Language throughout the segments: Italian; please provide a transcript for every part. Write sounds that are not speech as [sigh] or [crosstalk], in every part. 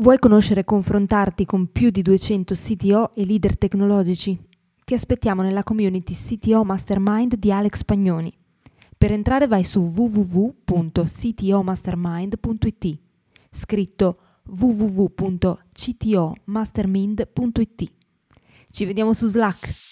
Vuoi conoscere e confrontarti con più di 200 CTO e leader tecnologici? Ti aspettiamo nella community CTO Mastermind di Alex Pagnoni. Per entrare vai su www.ctomastermind.it, scritto www.ctomastermind.it. Ci vediamo su Slack.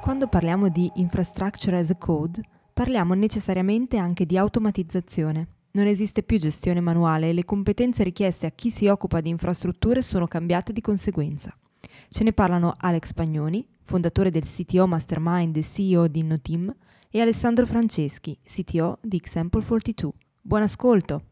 Quando parliamo di infrastructure as a code, parliamo necessariamente anche di automatizzazione non esiste più gestione manuale e le competenze richieste a chi si occupa di infrastrutture sono cambiate di conseguenza. Ce ne parlano Alex Pagnoni, fondatore del CTO Mastermind e CEO di InnoTeam, e Alessandro Franceschi, CTO di Example 42. Buon ascolto!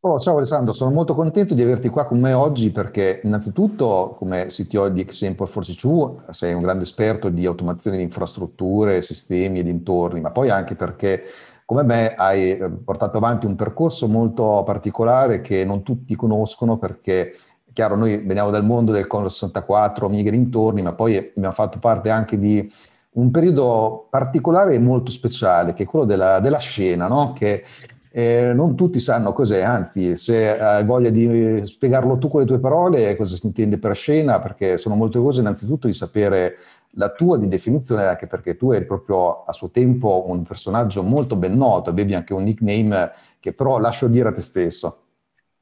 Oh, ciao Alessandro, sono molto contento di averti qua con me oggi perché innanzitutto come CTO di Example 42 sei un grande esperto di automazione di infrastrutture, sistemi e dintorni, ma poi anche perché come me hai eh, portato avanti un percorso molto particolare che non tutti conoscono perché chiaro, noi veniamo dal mondo del Commodore 64, Amiga dintorni, ma poi abbiamo fatto parte anche di un periodo particolare e molto speciale, che è quello della, della scena, no? che eh, non tutti sanno cos'è, anzi, se hai voglia di spiegarlo tu con le tue parole, cosa si intende per scena, perché sono molto curioso innanzitutto di sapere la tua di definizione, anche perché tu eri proprio a suo tempo un personaggio molto ben noto, avevi anche un nickname che però lascio dire a te stesso.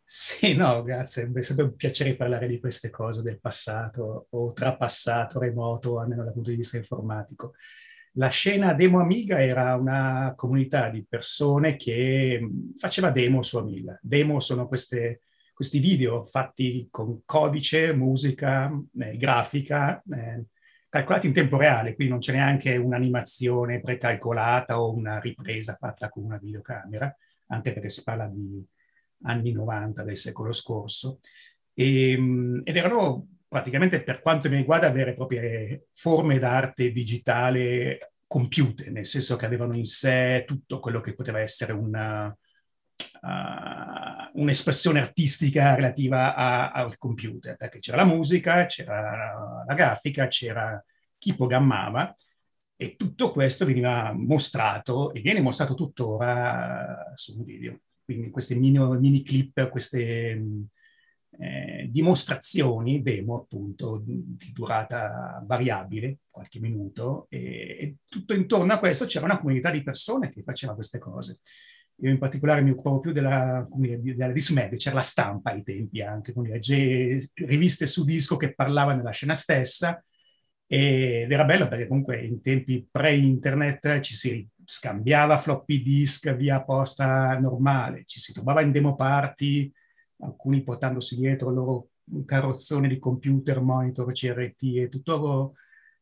Sì, no, grazie, è sempre un piacere parlare di queste cose del passato o trapassato, remoto, almeno dal punto di vista informatico. La scena Demo Amiga era una comunità di persone che faceva demo su Amiga. Demo sono queste, questi video fatti con codice, musica, eh, grafica, eh, calcolati in tempo reale, quindi non c'è neanche un'animazione precalcolata o una ripresa fatta con una videocamera, anche perché si parla di anni 90 del secolo scorso. E, ehm, ed erano praticamente, per quanto mi riguarda, vere e proprie forme d'arte digitale compiute, nel senso che avevano in sé tutto quello che poteva essere una, uh, un'espressione artistica relativa a, al computer, perché c'era la musica, c'era la grafica, c'era chi programmava e tutto questo veniva mostrato e viene mostrato tuttora su un video. Quindi queste mini, mini clip, queste eh, dimostrazioni, demo appunto, di durata variabile, qualche minuto, e, e tutto intorno a questo c'era una comunità di persone che faceva queste cose. Io in particolare mi occupavo più della, della Dismag, c'era la stampa ai tempi anche, quindi riviste su disco che parlavano della scena stessa, ed era bello perché comunque in tempi pre-internet ci si scambiava floppy disk via posta normale, ci si trovava in demo party, alcuni portandosi dietro il loro carrozzone di computer, monitor, CRT e tutto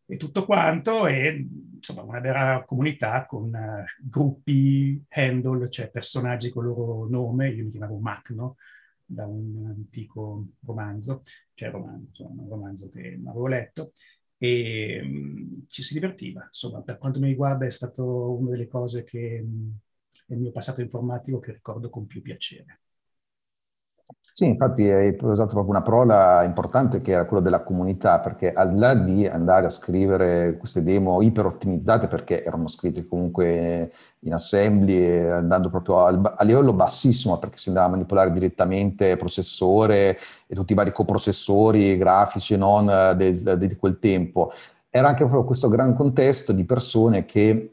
e tutto quanto, e insomma una vera comunità con uh, gruppi, handle, cioè personaggi con il loro nome, io mi chiamavo Macno, da un antico romanzo, cioè romanzo, un romanzo che avevo letto, e um, ci si divertiva. Insomma, per quanto mi riguarda è stata una delle cose che um, nel mio passato informatico che ricordo con più piacere. Sì, infatti hai usato proprio una parola importante che era quella della comunità, perché al di là di andare a scrivere queste demo iper ottimizzate, perché erano scritte comunque in assembly, andando proprio a livello bassissimo, perché si andava a manipolare direttamente processore e tutti i vari coprocessori grafici e non di quel tempo, era anche proprio questo gran contesto di persone che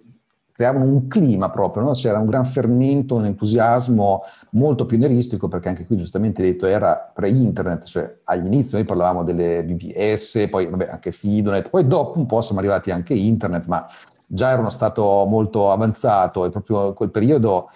creavano un clima proprio, no? c'era un gran fermento, un entusiasmo molto pionieristico, perché anche qui giustamente detto era pre-internet, cioè agli inizi noi parlavamo delle BBS, poi vabbè, anche Fidonet, poi dopo un po' siamo arrivati anche internet, ma già era uno stato molto avanzato e proprio in quel periodo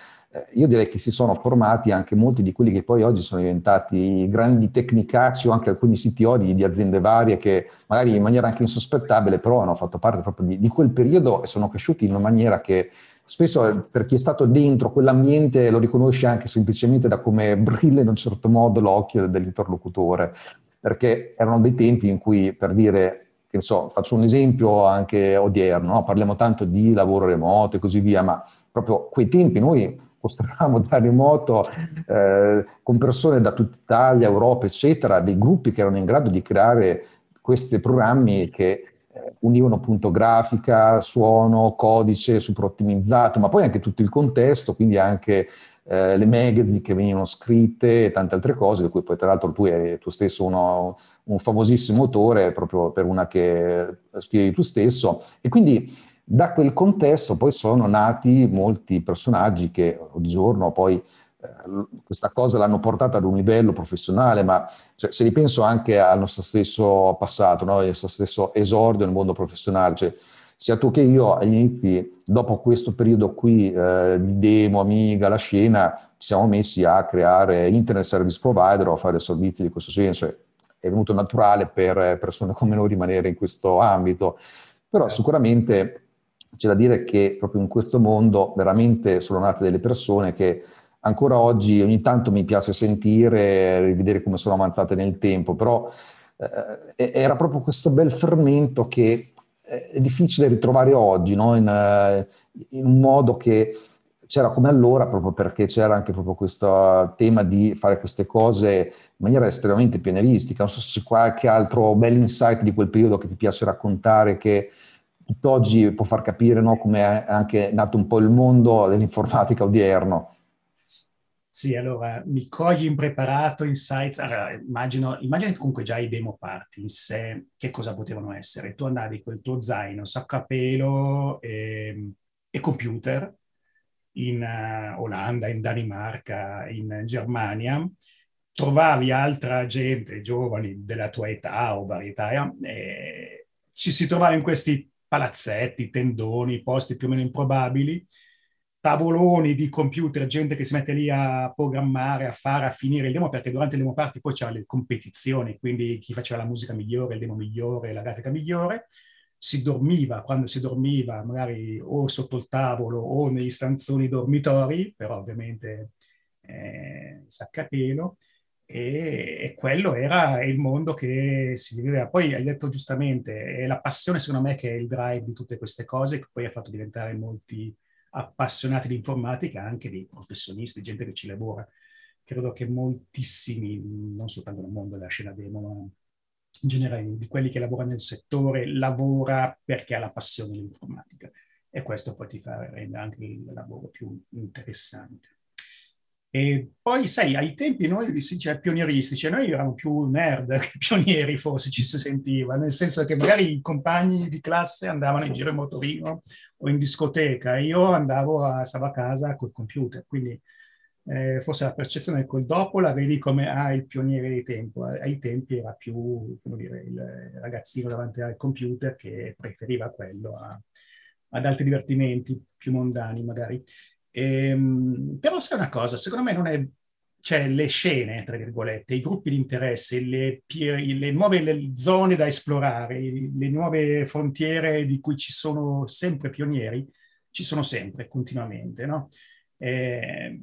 io direi che si sono formati anche molti di quelli che poi oggi sono diventati grandi tecnicacci o anche alcuni CTO di, di aziende varie che magari in maniera anche insospettabile però hanno fatto parte proprio di, di quel periodo e sono cresciuti in una maniera che spesso eh, per chi è stato dentro quell'ambiente lo riconosce anche semplicemente da come brilla in un certo modo l'occhio dell'interlocutore, perché erano dei tempi in cui, per dire, che so, faccio un esempio anche odierno, no? parliamo tanto di lavoro remoto e così via, ma proprio quei tempi noi costruivamo da remoto eh, con persone da tutta Italia, Europa, eccetera, dei gruppi che erano in grado di creare questi programmi che eh, univano appunto grafica, suono, codice super ottimizzato, ma poi anche tutto il contesto, quindi anche eh, le magazine che venivano scritte e tante altre cose, di cui poi tra l'altro tu eri tu stesso uno, un famosissimo autore, proprio per una che scrivi tu stesso. E quindi da quel contesto poi sono nati molti personaggi che oggigiorno poi eh, questa cosa l'hanno portata ad un livello professionale, ma cioè, se ripenso anche al nostro stesso passato, no? il nostro stesso esordio nel mondo professionale, cioè, sia tu che io agli inizi, dopo questo periodo qui eh, di demo, Amiga, la scena, ci siamo messi a creare internet service provider o a fare servizi di questo senso. È venuto naturale per persone come noi rimanere in questo ambito, però certo. sicuramente c'è da dire che proprio in questo mondo veramente sono nate delle persone che ancora oggi ogni tanto mi piace sentire, rivedere come sono avanzate nel tempo, però eh, era proprio questo bel fermento che eh, è difficile ritrovare oggi, no? in, eh, in, un modo che c'era come allora, proprio perché c'era anche proprio questo tema di fare queste cose in maniera estremamente pionieristica. Non so se c'è qualche altro bel insight di quel periodo che ti piace raccontare, che tutt'oggi può far capire no, come è anche nato un po' il mondo dell'informatica odierno. Sì, allora mi cogli impreparato in sites. Allora, immagino, immagino comunque già i demo party in sé che cosa potevano essere. Tu andavi con il tuo zaino, sacco a pelo e, e computer in uh, Olanda, in Danimarca, in Germania, trovavi altra gente, giovani della tua età o varietà, e ci si trovava in questi palazzetti, tendoni, posti più o meno improbabili tavoloni di computer, gente che si mette lì a programmare, a fare, a finire il demo, perché durante il demo party poi c'erano le competizioni, quindi chi faceva la musica migliore, il demo migliore, la grafica migliore. Si dormiva, quando si dormiva, magari o sotto il tavolo o negli stanzoni dormitori, però ovviamente eh, saccapelo. E, e, quello era il mondo che si viveva. Poi hai detto giustamente, è la passione secondo me che è il drive di tutte queste cose, che poi ha fatto diventare molti appassionati di informatica, anche dei professionisti, gente che ci lavora. Credo che moltissimi, non soltanto nel mondo della scena demo, ma in generale di quelli che lavorano nel settore, lavora perché ha la passione dell'informatica. E questo poi ti fa rendere anche il lavoro più interessante. E poi, sai, ai tempi noi si dice pionieristici, noi eravamo più nerd [laughs] che pionieri, forse ci si sentiva, nel senso che magari i compagni di classe andavano in giro in motorino o in discoteca e io andavo a, stavo a casa col computer, quindi eh, forse la percezione col dopo la vedi come ah, il pioniere di tempo, ai tempi era più, dire, il ragazzino davanti al computer che preferiva quello a, ad altri divertimenti più mondani magari. Ehm, però sai una cosa, secondo me non è, cioè le scene, tra virgolette, i gruppi di interesse, le, le nuove le zone da esplorare, le nuove frontiere di cui ci sono sempre pionieri, ci sono sempre, continuamente, no? Eh,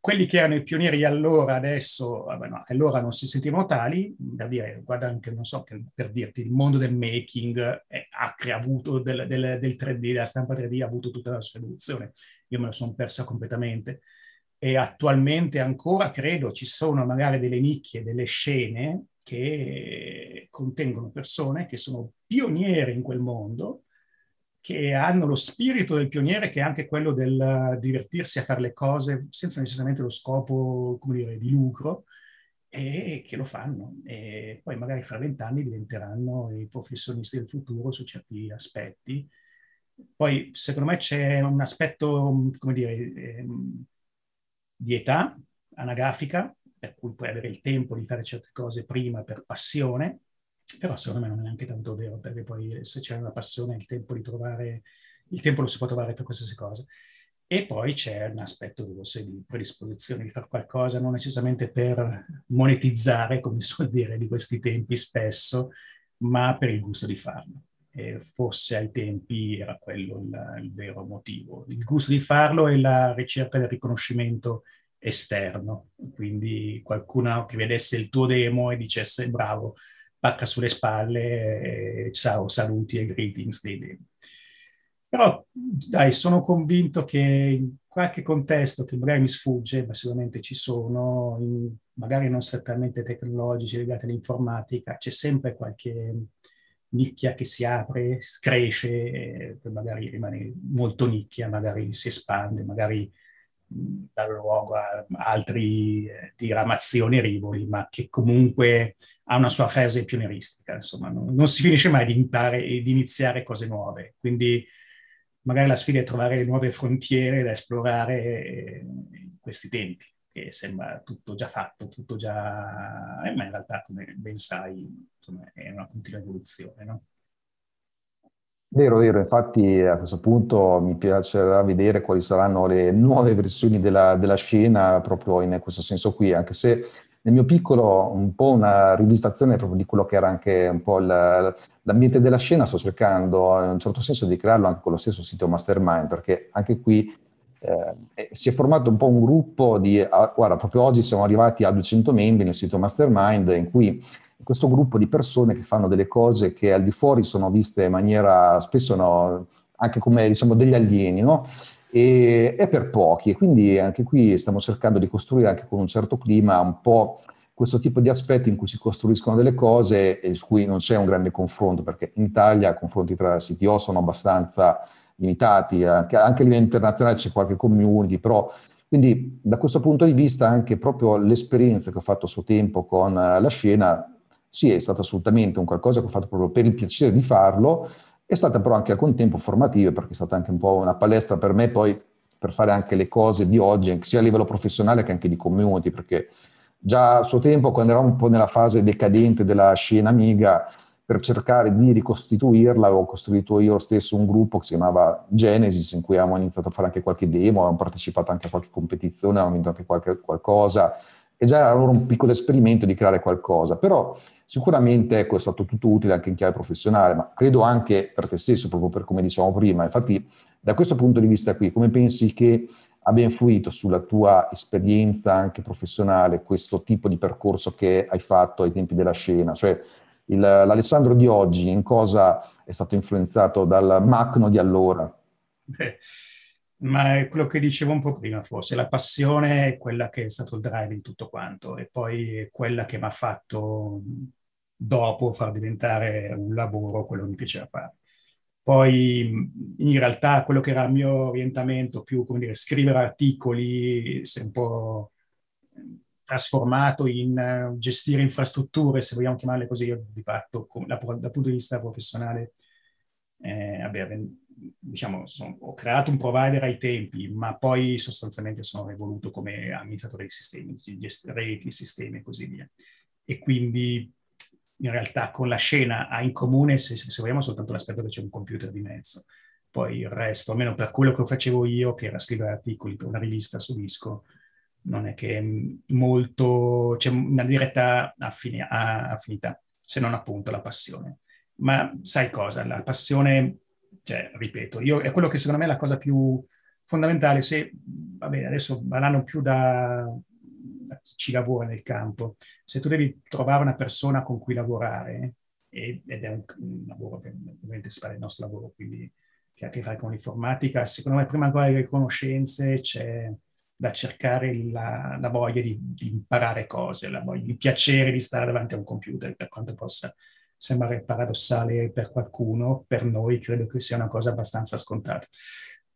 quelli che erano i pionieri allora, adesso, vabbè, no, allora non si sentivano tali, per dire, guarda anche, non so, per dirti, il mondo del making eh, ha avuto del, del, del 3D, della stampa 3D ha avuto tutta la sua evoluzione. Io me la sono persa completamente. E attualmente ancora, credo, ci sono magari delle nicchie, delle scene che contengono persone che sono pionieri in quel mondo, che hanno lo spirito del pioniere, che è anche quello del divertirsi a fare le cose senza necessariamente lo scopo, come dire, di lucro, e che lo fanno. E poi magari fra vent'anni diventeranno i professionisti del futuro su certi aspetti. Poi, secondo me, c'è un aspetto, come dire, ehm, di età anagrafica, per cui puoi avere il tempo di fare certe cose prima per passione, però secondo me non è neanche tanto vero, perché poi se c'è una passione il tempo di trovare, il tempo lo si può trovare per qualsiasi cosa. E poi c'è un aspetto forse di predisposizione di fare qualcosa, non necessariamente per monetizzare, come si suol dire di questi tempi spesso, ma per il gusto di farlo. E forse ai tempi era quello il, il vero motivo. Il gusto di farlo e la ricerca del riconoscimento esterno. Quindi qualcuno che vedesse il tuo demo e dicesse bravo, pacca sulle spalle, eh, ciao, saluti e greetings dei demo. Però dai, sono convinto che in qualche contesto che magari mi sfugge, ma sicuramente ci sono, in, magari non strettamente tecnologici legati all'informatica, c'è sempre qualche nicchia che si apre, cresce, magari rimane molto nicchia, magari si espande, magari dà luogo a altre eh, diramazioni rivoli, ma che comunque ha una sua fase pionieristica, insomma, non, non si finisce mai di imparare e di iniziare cose nuove, quindi magari la sfida è trovare nuove frontiere da esplorare eh, in questi tempi, che sembra tutto già fatto, tutto già... Eh, ma in realtà, come ben sai, insomma, è una continua evoluzione, no? Vero, vero, infatti a questo punto mi piacerà vedere quali saranno le nuove versioni della, della scena proprio in questo senso qui, anche se nel mio piccolo un po' una rivistazione proprio di quello che era anche un po' il, l'ambiente della scena, sto cercando in un certo senso di crearlo anche con lo stesso sito Mastermind, perché anche qui eh, si è formato un po' un gruppo di, ah, guarda, proprio oggi siamo arrivati a 200 membri nel sito Mastermind, in cui questo gruppo di persone che fanno delle cose che al di fuori sono viste in maniera spesso no, anche come diciamo degli alieni, no? E è per pochi quindi anche qui stiamo cercando di costruire anche con un certo clima un po' questo tipo di aspetti in cui si costruiscono delle cose e su cui non c'è un grande confronto, perché in Italia i confronti tra CTO sono abbastanza limitati, anche, anche a livello internazionale c'è qualche community, però quindi da questo punto di vista anche proprio l'esperienza che ho fatto a suo tempo con la scena sì, è stato assolutamente un qualcosa che ho fatto proprio per il piacere di farlo, è stata però anche al contempo formativa perché è stata anche un po' una palestra per me poi per fare anche le cose di oggi, sia a livello professionale che anche di community, perché già a suo tempo, quando eravamo un po' nella fase decadente della scena amiga, per cercare di ricostituirla, avevo costruito io stesso un gruppo che si chiamava Genesis, in cui avevamo iniziato a fare anche qualche demo, avevamo partecipato anche a qualche competizione, avevamo vinto anche qualche, qualcosa, e già era allora un piccolo esperimento di creare qualcosa, però sicuramente ecco, è stato tutto utile anche in chiave professionale, ma credo anche per te stesso, proprio per come dicevamo prima. Infatti, da questo punto di vista qui, come pensi che abbia influito sulla tua esperienza anche professionale questo tipo di percorso che hai fatto ai tempi della scena? Cioè, il, l'Alessandro di oggi in cosa è stato influenzato dal Macno di allora? Beh ma è quello che dicevo un po' prima forse, la passione è quella che è stato il drive di tutto quanto e poi è quella che mi ha fatto dopo far diventare un lavoro quello che mi piaceva fare. Poi in realtà quello che era il mio orientamento più, come dire, scrivere articoli è un po' trasformato in gestire infrastrutture, se vogliamo chiamarle così, io di fatto dal punto di vista professionale eh, vabbè, diciamo, sono, ho creato un provider ai tempi, ma poi sostanzialmente sono evoluto come amministratore di sistemi, di reti, sistemi e così via. E quindi in realtà con la scena ha in comune, se, se vogliamo, soltanto l'aspetto che c'è un computer di mezzo. Poi il resto, almeno per quello che facevo io, che era scrivere articoli per una rivista su disco, non è che molto, c'è una diretta affini, affinità, se non appunto la passione. Ma sai cosa? La passione cioè, ripeto, io, è quello che secondo me è la cosa più fondamentale. Se, vabbè, adesso parlando più da, da chi ci lavora nel campo, se tu devi trovare una persona con cui lavorare, ed è un, un lavoro che ovviamente si parla del nostro lavoro, quindi che ha a che fare con l'informatica, secondo me prima ancora le conoscenze c'è da cercare la, la voglia di, di, imparare cose, la voglia, il piacere di stare davanti a un computer, per quanto possa sembrare paradossale per qualcuno, per noi credo che sia una cosa abbastanza scontata.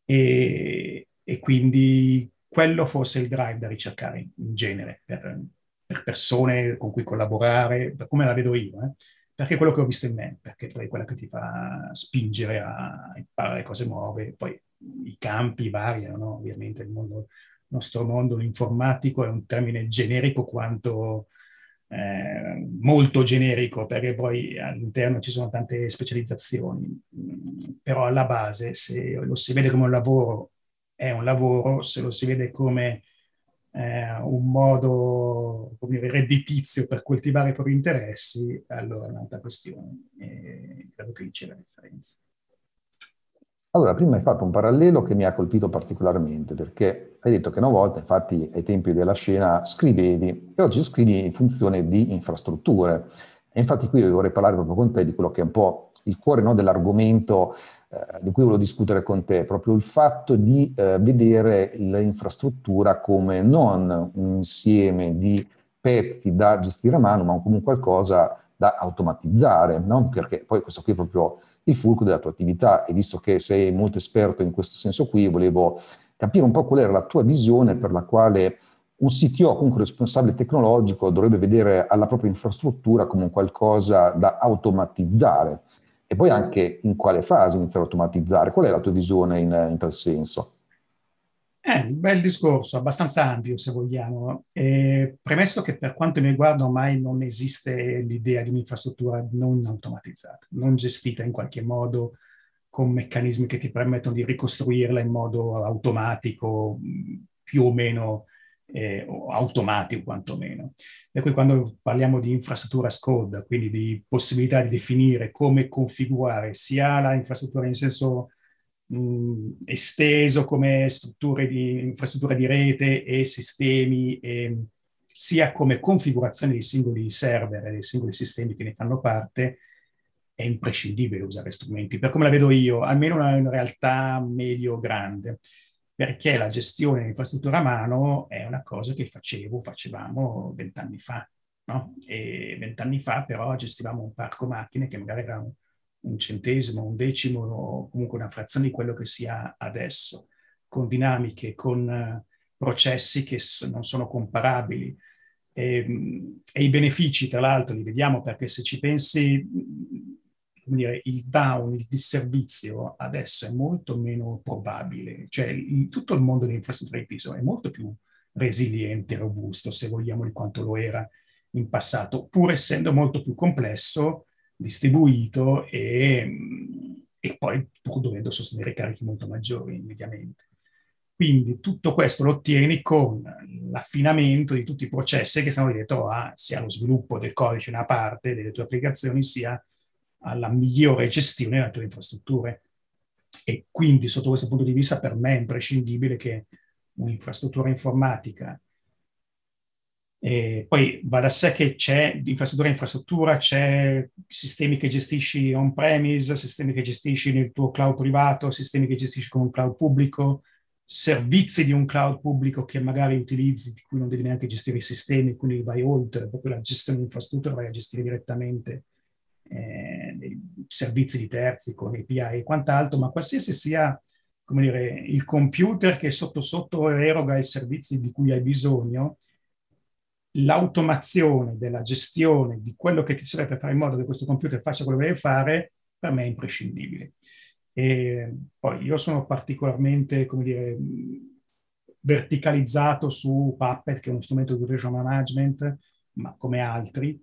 E, e quindi quello fosse il drive da ricercare in genere per, per, persone con cui collaborare, come la vedo io, eh? perché quello che ho visto in me, perché poi è quella che ti fa spingere a imparare cose nuove, poi i campi variano, no? ovviamente il, mondo, nostro mondo informatico è un termine generico quanto eh, molto generico perché poi all'interno ci sono tante specializzazioni, però alla base se lo si vede come un lavoro è un lavoro, se lo si vede come eh, un modo come dire, redditizio per coltivare i propri interessi, allora è un'altra questione e credo che lì c'è la differenza. Allora, prima hai fatto un parallelo che mi ha colpito particolarmente, perché hai detto che una volta, infatti, ai tempi della scena scrivevi e oggi scrivi in funzione di infrastrutture. E infatti qui vorrei parlare proprio con te di quello che è un po' il cuore no, dell'argomento eh, di cui volevo discutere con te, proprio il fatto di eh, vedere l'infrastruttura come non un insieme di pezzi da gestire a mano, ma come qualcosa da automatizzare, no? perché poi questo qui è proprio il fulcro della tua attività e visto che sei molto esperto in questo senso qui, volevo capire un po' qual era la tua visione per la quale un CTO, comunque responsabile tecnologico, dovrebbe vedere alla propria infrastruttura come qualcosa da automatizzare. E poi anche in quale fase iniziare a automatizzare. Qual è la tua visione in, in tal senso? È un bel discorso, abbastanza ampio se vogliamo. Eh, premesso che per quanto mi riguarda ormai non esiste l'idea di un'infrastruttura non automatizzata, non gestita in qualche modo con meccanismi che ti permettono di ricostruirla in modo automatico, più o meno eh, automatico quantomeno. Per cui quando parliamo di infrastruttura as quindi di possibilità di definire come configurare sia la infrastruttura in senso mh, esteso come strutture di, infrastrutture di rete e sistemi, e, sia come configurazione dei singoli server e dei singoli sistemi che ne fanno parte, è imprescindibile usare strumenti, per come la vedo io, almeno una, una realtà medio-grande, perché la gestione dell'infrastruttura a mano è una cosa che facevo, facevamo vent'anni fa, no? E vent'anni fa però gestivamo un parco macchine che magari era un centesimo, un decimo o comunque una frazione di quello che si ha adesso, con dinamiche, con uh, processi che non sono comparabili. E, ehm, e, i benefici, tra l'altro, li vediamo perché se ci pensi, come dire, il down, il disservizio adesso è molto meno probabile. Cioè, in tutto il mondo dell'infrastruttura IT è molto più resiliente, robusto, se vogliamo, di quanto lo era in passato, pur essendo molto più complesso distribuito e, e poi pur dovendo sostenere carichi molto maggiori mediamente. Quindi tutto questo lo ottieni con l'affinamento di tutti i processi che stanno dietro a sia lo sviluppo del codice una parte delle tue applicazioni, sia alla migliore gestione delle tue infrastrutture. E quindi sotto questo punto di vista per me è imprescindibile che un'infrastruttura informatica e poi va da sé che c'è di infrastruttura a infrastruttura, c'è sistemi che gestisci on-premise, sistemi che gestisci nel tuo cloud privato, sistemi che gestisci con un cloud pubblico, servizi di un cloud pubblico che magari utilizzi, di cui non devi neanche gestire i sistemi, quindi vai oltre, proprio la gestione dell'infrastruttura vai a gestire direttamente eh, servizi di terzi con API e quant'altro, ma qualsiasi sia come dire, il computer che sotto sotto eroga i servizi di cui hai bisogno, l'automazione della gestione di quello che ti serve per fare in modo che questo computer faccia quello che deve fare, per me è imprescindibile. E poi io sono particolarmente, come dire, verticalizzato su Puppet, che è uno strumento di version management, ma come altri,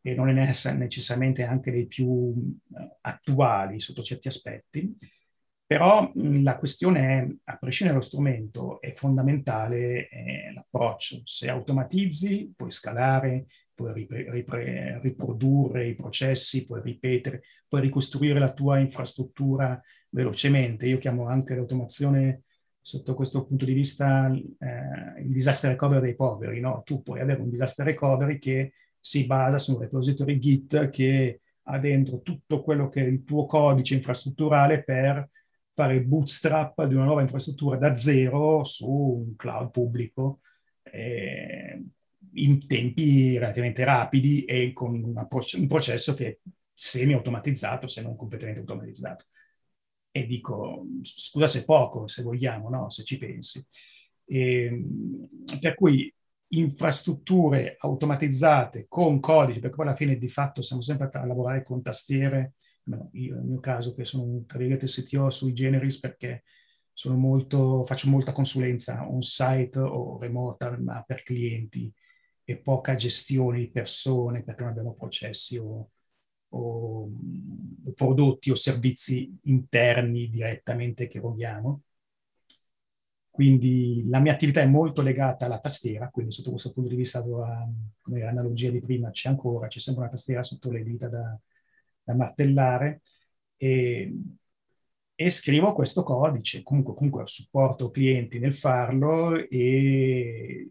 e non è necessariamente anche dei più eh, attuali sotto certi aspetti. Però la questione è, a prescindere dallo strumento, è fondamentale eh, l'approccio. Se automatizzi, puoi scalare, puoi ripre- ripre- riprodurre i processi, puoi ripetere, puoi ricostruire la tua infrastruttura velocemente. Io chiamo anche l'automazione sotto questo punto di vista eh, il disaster recovery dei poveri. No? Tu puoi avere un disaster recovery che si basa su un repository Git che ha dentro tutto quello che è il tuo codice infrastrutturale per fare il bootstrap di una nuova infrastruttura da zero su un cloud pubblico eh, in tempi relativamente rapidi e con una, un processo che è semi-automatizzato, se non completamente automatizzato. E dico, scusa se poco, se vogliamo, no? se ci pensi. E, ehm, per cui infrastrutture automatizzate con codice, perché poi alla fine di fatto siamo sempre a lavorare con tastiere io nel mio caso che sono un tra virgolette CTO sui generis perché molto, faccio molta consulenza on-site o remota, ma per clienti e poca gestione di persone perché non abbiamo processi o, o, o prodotti o servizi interni direttamente che vogliamo. Quindi la mia attività è molto legata alla tastiera, quindi sotto questo punto di vista, come l'analogia di prima, c'è ancora, c'è sempre una tastiera sotto le dita da, da martellare e, e scrivo questo codice, comunque, comunque supporto clienti nel farlo e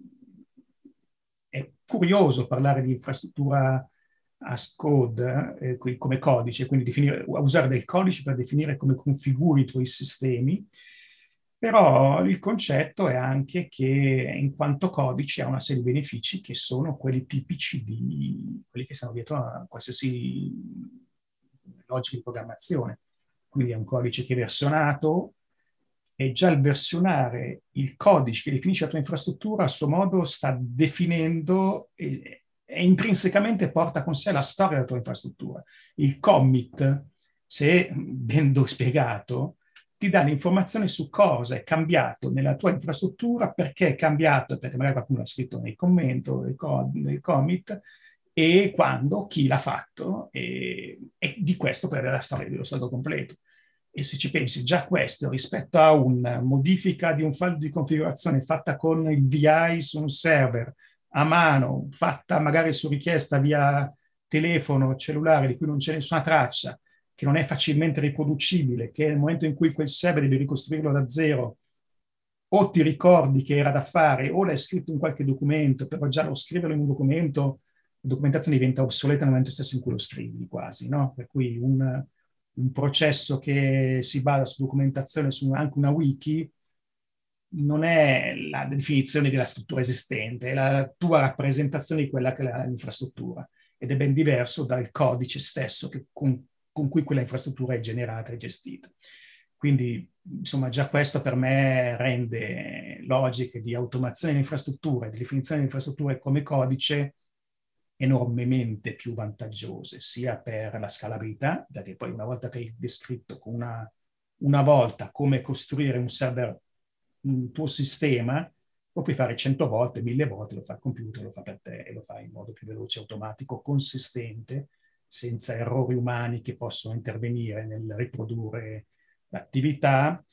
è curioso parlare di infrastruttura as code eh, come codice, quindi definire, usare del codice per definire come configuri i tuoi sistemi, però il concetto è anche che in quanto codice ha una serie di benefici che sono quelli tipici di quelli che stanno dietro a qualsiasi logica di programmazione. Quindi è un codice che è versionato, e già il versionare il codice che definisce la tua infrastruttura a suo modo sta definendo e, e intrinsecamente porta con sé la storia della tua infrastruttura. Il commit, se ben spiegato, ti dà l'informazione su cosa è cambiato nella tua infrastruttura, perché è cambiato, perché magari qualcuno l'ha scritto nei commenti, nei commit, e quando, chi l'ha fatto, e, e di questo puoi avere la storia dello stato completo. E se ci pensi, già questo rispetto a una modifica di un file di configurazione fatta con il VI su un server a mano, fatta magari su richiesta via telefono, cellulare, di cui non c'è nessuna traccia, che non è facilmente riproducibile, che nel momento in cui quel server devi ricostruirlo da zero, o ti ricordi che era da fare, o l'hai scritto in qualche documento, però già lo scriverlo in un documento, documentazione diventa obsoleta nel momento stesso in cui lo scrivi, quasi, no? Per cui un, un processo che si basa su documentazione, su anche una wiki, non è la definizione della struttura esistente, è la tua rappresentazione di quella che è l'infrastruttura ed è ben diverso dal codice stesso che, con, con, cui quella infrastruttura è generata e gestita. Quindi, insomma, già questo per me rende logiche di automazione dell'infrastruttura e di definizione dell'infrastruttura come codice enormemente più vantaggiose, sia per la scalabilità, perché poi una volta che hai descritto una, una volta come costruire un server, un tuo sistema, lo puoi fare cento volte, mille volte, lo fa il computer, lo fa per te e lo fa in modo più veloce, automatico, consistente, senza errori umani che possono intervenire nel riprodurre l'attività,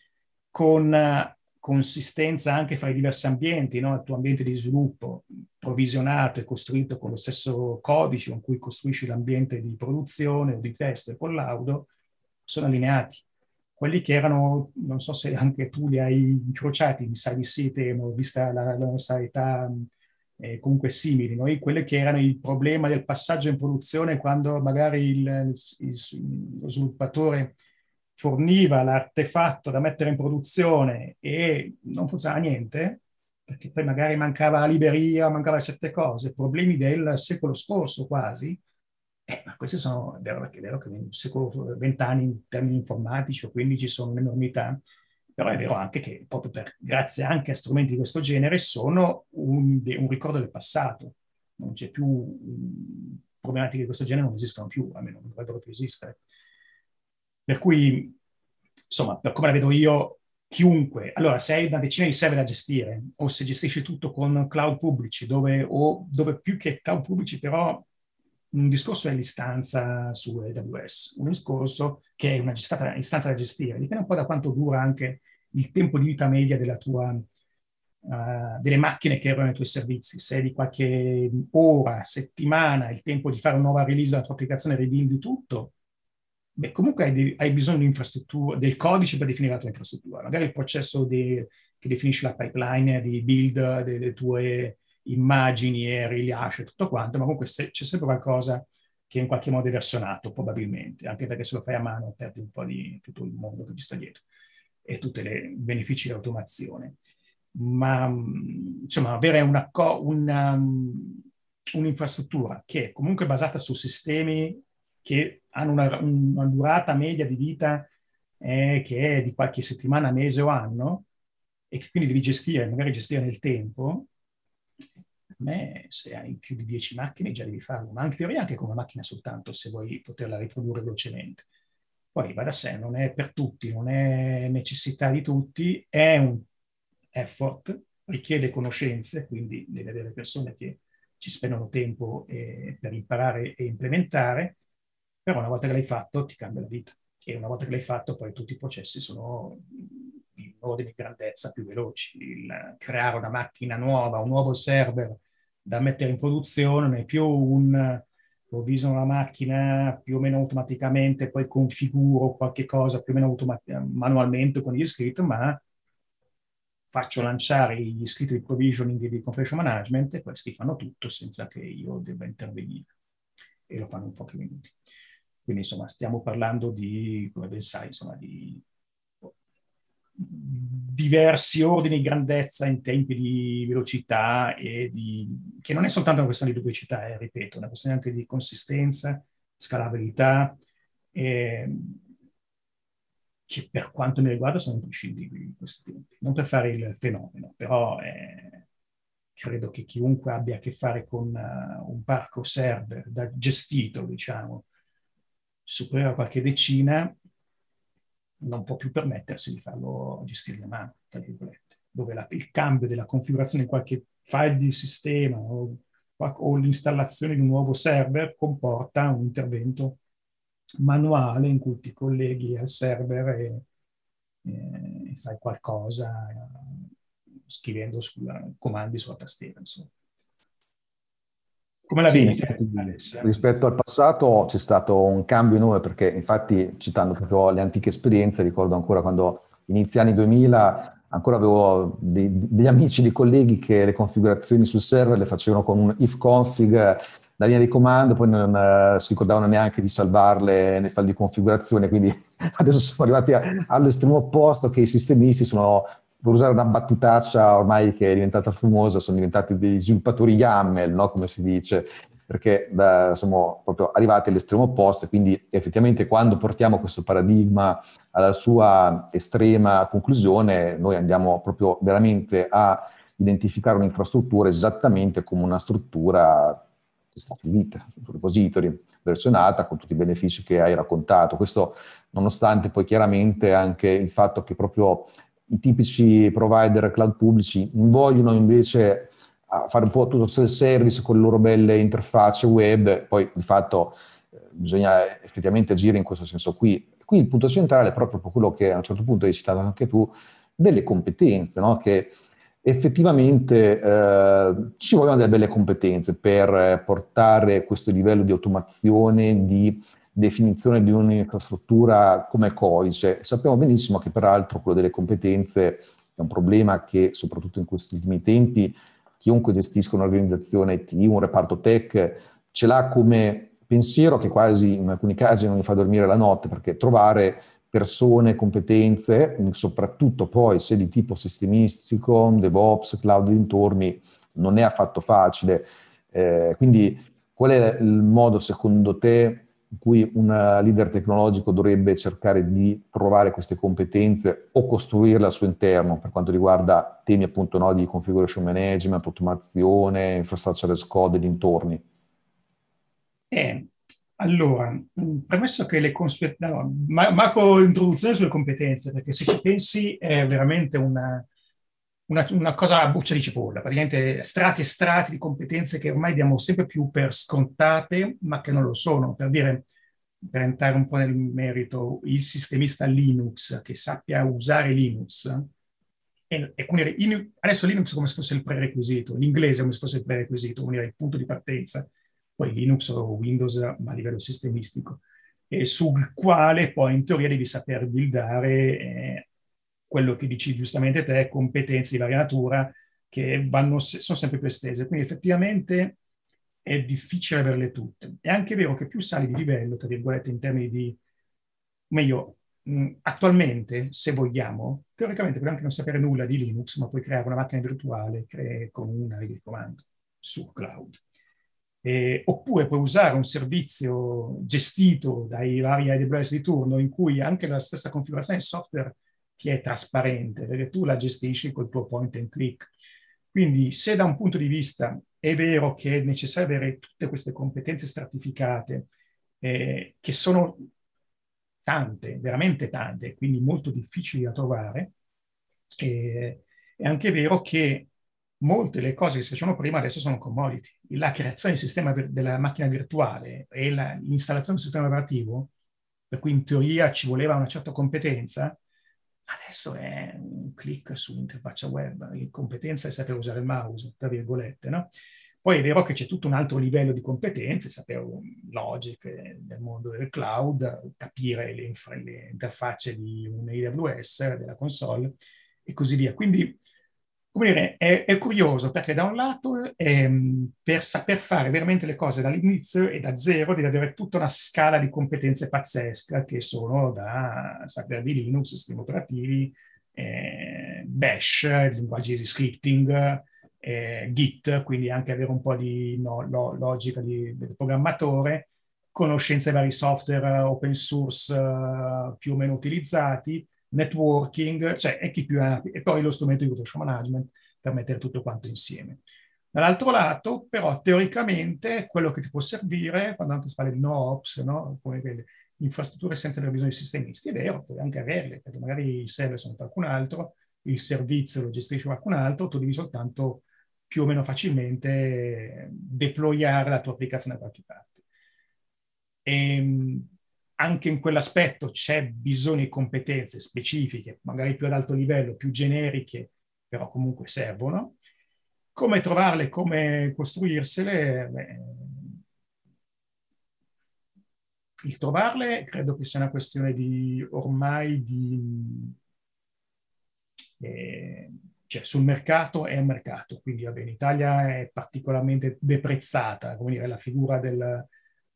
con consistenza anche fra i diversi ambienti, no? il tuo ambiente di sviluppo provvisionato e costruito con lo stesso codice con cui costruisci l'ambiente di produzione o di test e collaudo, sono allineati. Quelli che erano, non so se anche tu li hai incrociati, mi sa di sì, temo, vista la, la nostra età eh, comunque simili, noi, quelli che erano il problema del passaggio in produzione quando magari il, il, lo sviluppatore forniva l'artefatto da mettere in produzione e non funzionava niente, perché poi magari mancava la libreria, mancava certe cose, problemi del secolo scorso quasi, eh, ma questi sono, è vero, è vero che nel secolo, vent'anni in termini informatici o 15 sono un'enormità, però è vero anche che proprio per, grazie anche a strumenti di questo genere sono un, un ricordo del passato, non c'è più um, problematiche di questo genere, non esistono più, almeno non dovrebbero più esistere. Per cui, insomma, per come la vedo io, chiunque, allora se hai una decina di server da gestire o se gestisci tutto con cloud pubblici, dove, o dove più che cloud pubblici però un discorso è l'istanza su AWS, un discorso che è una gestata, istanza da gestire, dipende un po' da quanto dura anche il tempo di vita media tua, uh, delle macchine che erano i tuoi servizi, se è di qualche ora, settimana, il tempo di fare una nuova release della tua applicazione, rebuildi tutto, beh, comunque hai, hai, bisogno di del codice per definire la tua infrastruttura. Magari il processo di, che definisce la pipeline di build delle tue immagini e rilascio e tutto quanto, ma comunque se, c'è sempre qualcosa che in qualche modo è versionato, probabilmente, anche perché se lo fai a mano perdi un po' di tutto il mondo che ci sta dietro e tutti i benefici dell'automazione. Ma insomma, avere una, una, un'infrastruttura che è comunque basata su sistemi che hanno una, una durata media di vita eh, che è di qualche settimana, mese o anno, e che quindi devi gestire, magari gestire nel tempo, a me se hai più di 10 macchine già devi farlo, ma anche teoria anche con una macchina soltanto se vuoi poterla riprodurre velocemente. Poi va da sé, non è per tutti, non è necessità di tutti, è un effort, richiede conoscenze, quindi devi avere persone che ci spendono tempo eh, per imparare e implementare, però una volta che l'hai fatto ti cambia la vita e una volta che l'hai fatto poi tutti i processi sono in ordine di grandezza più veloci. Il creare una macchina nuova, un nuovo server da mettere in produzione non è più un provvisono la macchina più o meno automaticamente, poi configuro qualche cosa più o meno automat- manualmente con gli script, ma faccio lanciare gli scritti di provisioning di configuration management e questi fanno tutto senza che io debba intervenire e lo fanno in pochi minuti. Quindi insomma stiamo parlando di, come ben sai, insomma, di diversi ordini di grandezza in tempi di velocità e di, che non è soltanto una questione di velocità, eh, ripeto, è una questione anche di consistenza, scalabilità, e, che per quanto mi riguarda sono imprescindibili in questi tempi. Non per fare il fenomeno, però eh, credo che chiunque abbia a che fare con uh, un parco server da, gestito, diciamo, superiore qualche decina, non può più permettersi di farlo gestire a mano, tra virgolette, dove la, il cambio della configurazione di qualche file di sistema o, o l'installazione di un nuovo server comporta un intervento manuale in cui ti colleghi al server e, e fai qualcosa scrivendo sulla, comandi sulla tastiera. Insomma. Come la sì, vedi? Rispetto al passato c'è stato un cambio enorme perché infatti citando proprio le antiche esperienze ricordo ancora quando inizi anni 2000 ancora avevo dei, degli amici, dei colleghi che le configurazioni sul server le facevano con un if config la linea di comando, poi non uh, si ricordavano neanche di salvarle nei file di configurazione, quindi [laughs] adesso siamo arrivati all'estremo opposto che i sistemisti sono per usare una battutaccia ormai che è diventata famosa, sono diventati dei sviluppatori YAML, no? come si dice, perché beh, siamo proprio arrivati all'estremo opposto quindi effettivamente quando portiamo questo paradigma alla sua estrema conclusione, noi andiamo proprio veramente a identificare un'infrastruttura esattamente come una struttura Git, su repository, versionata con tutti i benefici che hai raccontato. Questo nonostante poi chiaramente anche il fatto che proprio i tipici provider cloud pubblici vogliono invece fare un po' tutto il self-service con le loro belle interfacce web, poi di fatto eh, bisogna effettivamente agire in questo senso qui. Qui il punto centrale è proprio quello che a un certo punto hai citato anche tu, delle competenze, no? che effettivamente eh, ci vogliono delle belle competenze per portare questo livello di automazione, di definizione di un'infrastruttura come codice. Sappiamo benissimo che peraltro quello delle competenze è un problema che soprattutto in questi ultimi tempi chiunque gestisca un'organizzazione IT, un reparto tech, ce l'ha come pensiero che quasi in alcuni casi non mi fa dormire la notte perché trovare persone, competenze, soprattutto poi se di tipo sistemistico, DevOps, cloud dintorni, non è affatto facile. Eh, quindi qual è il modo secondo te in cui un leader tecnologico dovrebbe cercare di trovare queste competenze o costruirle al suo interno per quanto riguarda temi appunto no, di configuration management, automazione, infrastructure as code e dintorni? Eh, allora, mm, premesso che le consuete... No, macro introduzione sulle competenze, perché se ci pensi è veramente una, una, una, cosa a buccia di cipolla, praticamente strati e strati di competenze che ormai diamo sempre più per scontate, ma che non lo sono. Per dire, per entrare un po' nel merito, il sistemista Linux che sappia usare Linux, e, e quindi adesso Linux come se fosse il prerequisito, l'inglese come se fosse il prerequisito, quindi il punto di partenza, poi Linux o Windows ma a livello sistemistico, sul quale poi in teoria devi saper buildare eh, quello che dici giustamente te, competenze di varia natura che vanno, sono sempre più estese. Quindi effettivamente è difficile averle tutte. È anche vero che più sali di livello, tra virgolette, in termini di, meglio, attualmente, se vogliamo, teoricamente puoi anche non sapere nulla di Linux, ma puoi creare una macchina virtuale con una riga di comando su cloud. Eh, oppure puoi usare un servizio gestito dai vari AWS di turno in cui anche la stessa configurazione software ti è trasparente, perché tu la gestisci col tuo point and click. Quindi se da un punto di vista è vero che è necessario avere tutte queste competenze stratificate, eh, che sono tante, veramente tante, quindi molto difficili da trovare, eh, è anche vero che molte delle cose che si facevano prima adesso sono commodity. La creazione del sistema della macchina virtuale e la, l'installazione del sistema operativo, per cui in teoria ci voleva una certa competenza, Adesso è un clic su interfaccia web, la competenza è sapere usare il mouse, tra virgolette, no? Poi è vero che c'è tutto un altro livello di competenze, sapere logic nel mondo del cloud, capire le, le interfacce di un AWS, della console e così via. Quindi come dire, è, è, curioso perché da un lato ehm, per saper fare veramente le cose dall'inizio e da zero devi avere tutta una scala di competenze pazzesca che sono da sapere di Linux, sistemi operativi, eh, Bash, linguaggi di scripting, eh, Git, quindi anche avere un po' di no, lo, logica di, del programmatore, conoscenza dei vari software open source uh, più o meno utilizzati, networking, cioè e chi più ha, e poi lo strumento di workshop management per mettere tutto quanto insieme. Dall'altro lato, però, teoricamente, quello che ti può servire, quando anche si parla di no-ops, no? come quelle infrastrutture senza aver bisogno di sistemisti, è vero, puoi anche averle, perché magari i server sono qualcun altro, il servizio lo gestisce qualcun altro, tu devi soltanto più o meno facilmente deployare la tua applicazione da qualche parte. E ehm, anche in quell'aspetto c'è bisogno di competenze specifiche, magari più ad alto livello, più generiche, però comunque servono. Come trovarle, come costruirsele? Beh, il trovarle credo che sia una questione di ormai di... Eh, cioè sul mercato è un mercato, quindi vabbè, in Italia è particolarmente deprezzata, come dire, la figura del,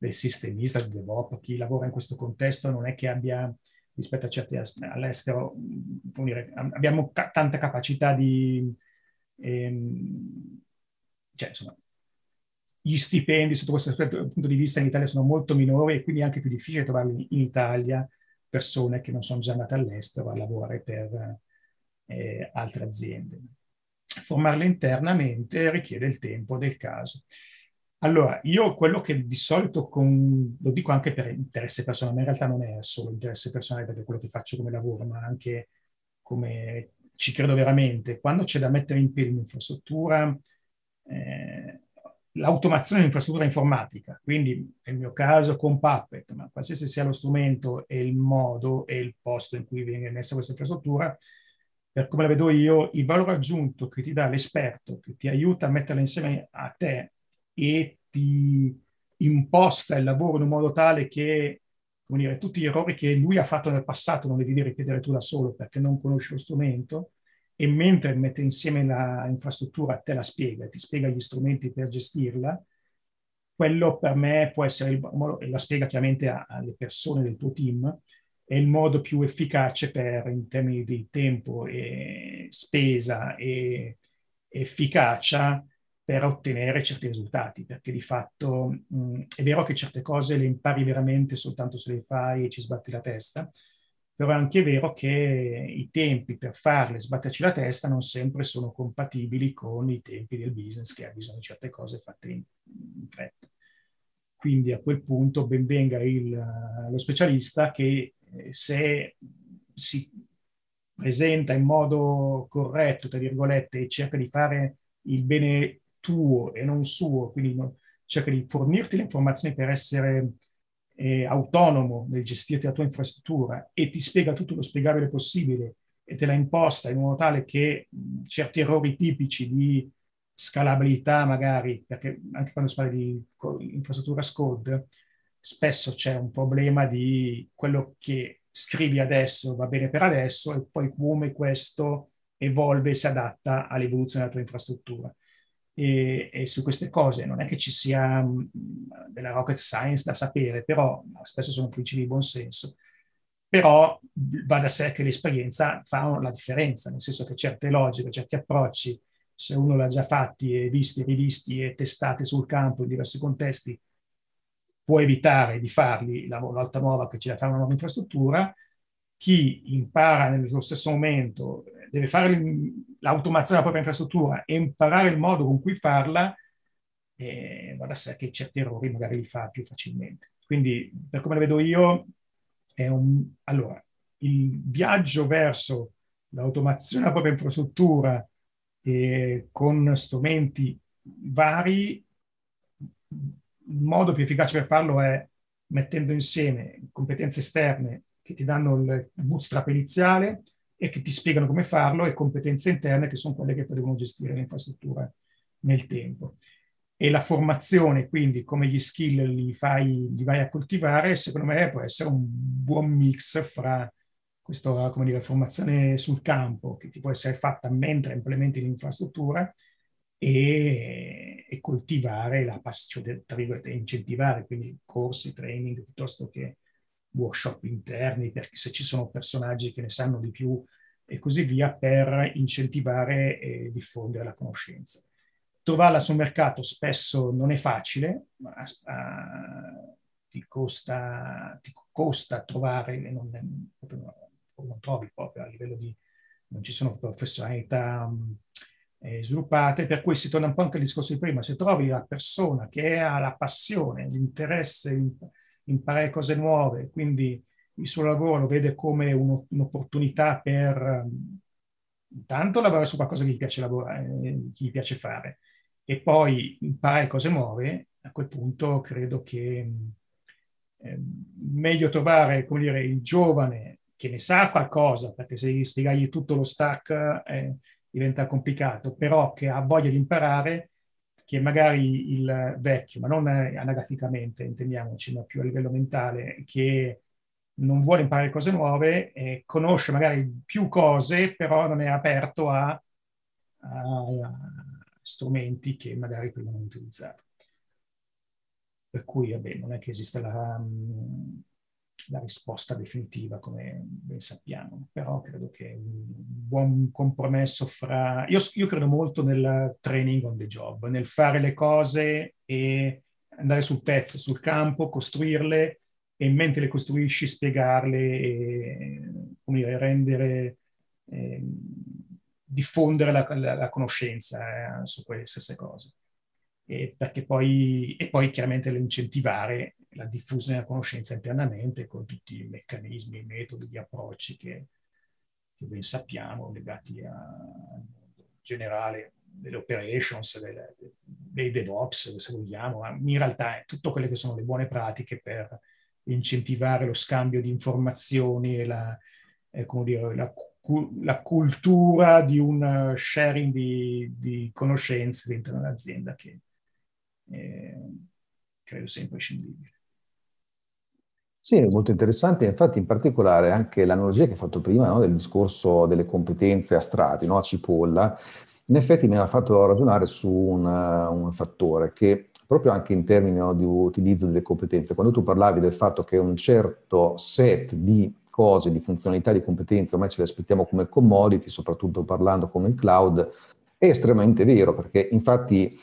del sistemista, del DevOps, chi lavora in questo contesto non è che abbia, rispetto a certi all'estero, dire, abbiamo ca- tanta capacità di... Ehm, cioè, insomma, gli stipendi sotto questo punto di vista in Italia sono molto minori e quindi è anche più difficile trovarli in Italia persone che non sono già andate all'estero a lavorare per eh, altre aziende. Formarle internamente richiede il tempo del caso. Allora, io quello che di solito, con, lo dico anche per interesse personale, ma in realtà non è solo interesse personale perché quello che faccio come lavoro, ma anche come ci credo veramente. Quando c'è da mettere in piedi un'infrastruttura, eh, l'automazione dell'infrastruttura informatica, quindi nel mio caso con Puppet, ma qualsiasi sia lo strumento e il modo e il posto in cui viene messa questa infrastruttura, per come la vedo io, il valore aggiunto che ti dà l'esperto, che ti aiuta a metterla insieme a te e ti imposta il lavoro in un modo tale che dire, tutti gli errori che lui ha fatto nel passato non li devi ripetere tu da solo perché non conosci lo strumento e mentre mette insieme l'infrastruttura te la spiega, ti spiega gli strumenti per gestirla, quello per me può essere, il modo, e la spiega chiaramente alle persone del tuo team, è il modo più efficace per, in termini di tempo e spesa e efficacia, per ottenere certi risultati, perché di fatto mh, è vero che certe cose le impari veramente soltanto se le fai e ci sbatti la testa, però è anche vero che i tempi per farle sbatterci la testa non sempre sono compatibili con i tempi del business che ha bisogno di certe cose fatte in, in fretta. Quindi a quel punto ben venga il, lo specialista che eh, se si presenta in modo corretto, tra virgolette, e cerca di fare il bene tuo e non suo, quindi cerca di fornirti le informazioni per essere eh, autonomo nel gestirti la tua infrastruttura e ti spiega tutto lo spiegabile possibile e te la imposta in modo tale che mh, certi errori tipici di scalabilità magari, perché anche quando si parla di infrastruttura SCOD, spesso c'è un problema di quello che scrivi adesso va bene per adesso e poi come questo evolve e si adatta all'evoluzione della tua infrastruttura e, e, su queste cose non è che ci sia mh, della rocket science da sapere, però spesso sono principi di buonsenso. Però va da sé che l'esperienza fa la differenza, nel senso che certe logiche, certi approcci, se uno l'ha già fatti e visti, rivisti e testati sul campo in diversi contesti, può evitare di farli la volta nuova che ci da fare una nuova infrastruttura. Chi impara nello stesso momento deve fare l'automazione della propria infrastruttura e imparare il modo con cui farla, eh, va da sé che certi errori magari li fa più facilmente. Quindi, per come la vedo io, è un... Allora, il viaggio verso l'automazione della propria infrastruttura eh, con strumenti vari, il modo più efficace per farlo è mettendo insieme competenze esterne che ti danno il bootstrap iniziale, e che ti spiegano come farlo e competenze interne che sono quelle che poi devono gestire l'infrastruttura nel tempo. E la formazione, quindi come gli skill li, fai, li vai a coltivare, secondo me può essere un buon mix fra questa come dire, formazione sul campo che ti può essere fatta mentre implementi l'infrastruttura e, e coltivare la passione, cioè, incentivare quindi corsi, training piuttosto che workshop interni, perché se ci sono personaggi che ne sanno di più e così via, per incentivare e diffondere la conoscenza. Trovarla sul mercato spesso non è facile, ma, uh, ti costa, ti costa trovare, non, non, trovi proprio a livello di, non ci sono professionalità eh, sviluppate, per cui si torna un po' anche al discorso di prima, se trovi la persona che ha la passione, l'interesse in imparare cose nuove, quindi il suo lavoro lo vede come uno, un'opportunità per intanto lavorare su qualcosa che gli piace lavorare, eh, che gli piace fare, e poi imparare cose nuove, a quel punto credo che eh, meglio trovare, come dire, il giovane che ne sa qualcosa, perché se gli spiegargli tutto lo stack eh, diventa complicato, però che ha voglia di imparare, che magari il vecchio, ma non anagraficamente, intendiamoci, ma più a livello mentale, che non vuole imparare cose nuove, eh, conosce magari più cose, però non è aperto a, a, a strumenti che magari prima non utilizzava. Per cui, vabbè, non è che esista la, la risposta definitiva, come ben sappiamo, però credo che un buon compromesso fra... Io, io credo molto nel training on the job, nel fare le cose e andare sul pezzo, sul campo, costruirle e mentre le costruisci spiegarle e come dire, rendere, eh, diffondere la, la, la conoscenza eh, su quelle stesse cose. E, poi, e poi chiaramente incentivare la diffusione della conoscenza internamente con tutti i meccanismi, i metodi, gli approcci che, che ben sappiamo legati al mondo generale delle operations, delle, dei DevOps, se vogliamo, ma in realtà è tutto quelle che sono le buone pratiche per incentivare lo scambio di informazioni e la, eh, dire, la, la, cultura di un sharing di, di conoscenze dentro un'azienda che eh, credo sia imprescindibile. Sì, molto interessante, infatti in particolare anche l'analogia che hai fatto prima no, del discorso delle competenze a strati, no, a cipolla, in effetti mi ha fatto ragionare su un, un fattore che proprio anche in termini no, di utilizzo delle competenze, quando tu parlavi del fatto che un certo set di cose, di funzionalità, di competenze, ormai ce le aspettiamo come commodity, soprattutto parlando come il cloud, è estremamente vero, perché infatti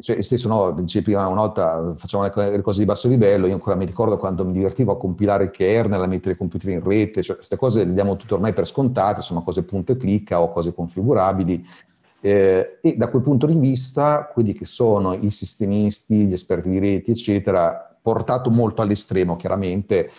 cioè, stesso no, prima una volta facciamo le cose di basso livello, io ancora mi ricordo quando mi divertivo a compilare il kernel, a mettere i computer in rete, cioè queste cose le diamo tutte ormai per scontate, sono cose punto e clicca o cose configurabili, eh, e da quel punto di vista, quelli che sono i sistemisti, gli esperti di reti, eccetera, portato molto all'estremo, chiaramente,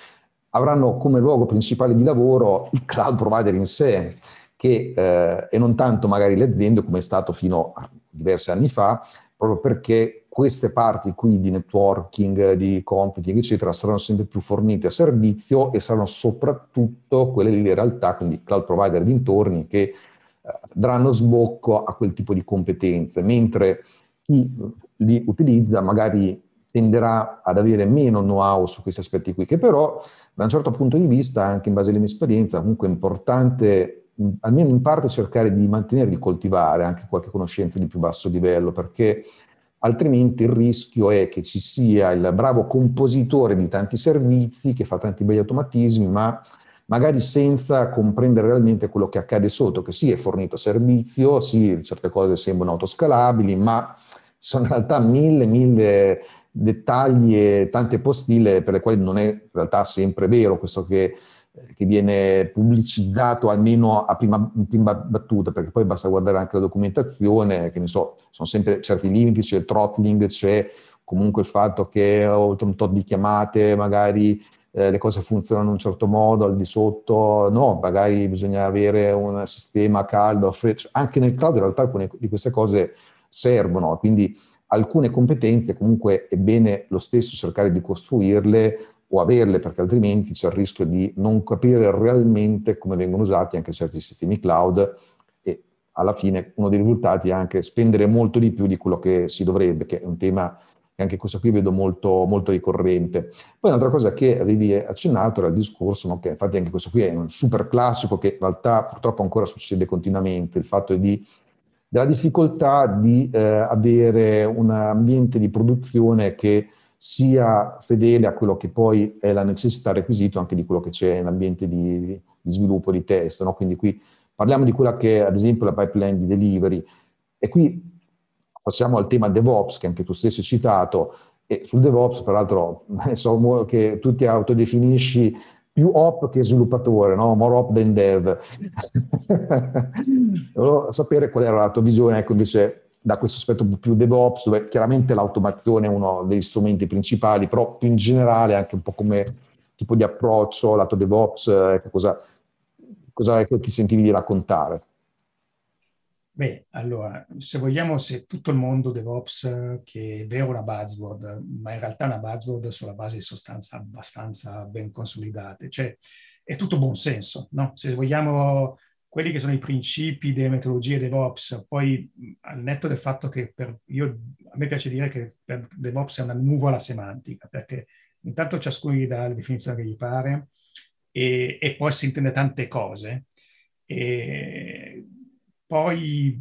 avranno come luogo principale di lavoro il cloud provider in sé, che, eh, e non tanto magari le aziende come è stato fino a diversi anni fa, proprio perché queste parti qui di networking, di computing, eccetera, saranno sempre più fornite a servizio e saranno soprattutto quelle in realtà, quindi cloud provider dintorni, che daranno sbocco a quel tipo di competenze, mentre chi li utilizza magari tenderà ad avere meno know-how su questi aspetti qui, che però da un certo punto di vista, anche in base alla mia esperienza, comunque è importante, almeno in parte, cercare di mantenere, di coltivare anche qualche conoscenza di più basso livello, perché altrimenti il rischio è che ci sia il bravo compositore di tanti servizi che fa tanti bei automatismi, ma magari senza comprendere realmente quello che accade sotto, che sì è fornito servizio, sì certe cose sembrano autoscalabili, ma sono in realtà mille, mille dettagli e tante postille per le quali non è in realtà sempre vero questo che, che viene pubblicizzato almeno a prima, in prima battuta, perché poi basta guardare anche la documentazione, che ne so, sono sempre certi limiti, c'è il throttling, c'è comunque il fatto che oltre un tot di chiamate magari eh, le cose funzionano in un certo modo, al di sotto no, magari bisogna avere un sistema caldo, freddo, anche nel cloud in realtà alcune di queste cose servono, quindi alcune competenze comunque è bene lo stesso cercare di costruirle o averle perché altrimenti c'è il rischio di non capire realmente come vengono usati anche certi sistemi cloud e alla fine uno dei risultati è anche spendere molto di più di quello che si dovrebbe, che è un tema e anche questo qui vedo molto, molto ricorrente. Poi un'altra cosa che avevi accennato era il discorso, no, che infatti anche questo qui è un super classico che in realtà purtroppo ancora succede continuamente, il fatto di, della difficoltà di eh, avere un ambiente di produzione che sia fedele a quello che poi è la necessità requisito anche di quello che c'è nell'ambiente di, di sviluppo di test. No? Quindi qui parliamo di quella che è ad esempio la pipeline di delivery e qui passiamo al tema DevOps che anche tu stesso hai citato, E sul DevOps, peraltro, [laughs] so che tu ti autodefinisci più op che sviluppatore, no? more op than dev. [laughs] Volevo sapere qual era la tua visione, ecco, invece da questo aspetto più DevOps, dove chiaramente l'automazione è uno degli strumenti principali, però più in generale anche un po' come tipo di approccio, lato DevOps, ecco, cosa, cosa ecco, ti sentivi di raccontare? Beh, allora, se vogliamo, se tutto il mondo DevOps, che è vero una buzzword, ma in realtà è una buzzword sulla base di sostanze abbastanza ben consolidate, cioè è tutto buon senso, no? Se vogliamo quelli che sono i principi delle metodologie DevOps, poi al netto del fatto che per, io, a me piace dire che DevOps è una nuvola semantica, perché intanto ciascuno gli dà la definizione che gli pare e, e poi si intende tante cose. E, poi,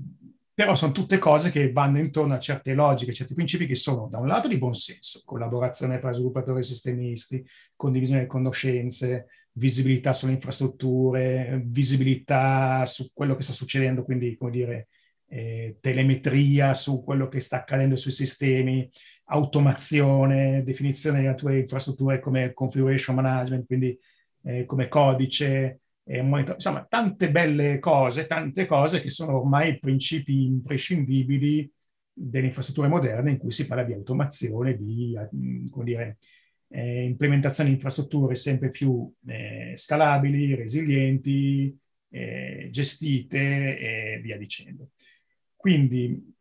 però sono tutte cose che vanno intorno a certe logiche, certi principi che sono da un lato di buon senso, collaborazione tra sviluppatori e sistemisti, condivisione delle conoscenze, visibilità sulle infrastrutture, visibilità su quello che sta succedendo, quindi come dire, eh, telemetria su quello che sta accadendo sui sistemi, automazione, definizione delle tue infrastrutture come configuration management, quindi eh, come codice, eh, insomma, tante belle cose, tante cose che sono ormai principi imprescindibili delle infrastrutture moderne in cui si parla di automazione, di mm, come dire, eh, implementazione di infrastrutture sempre più eh, scalabili, resilienti, eh, gestite e via dicendo. Quindi,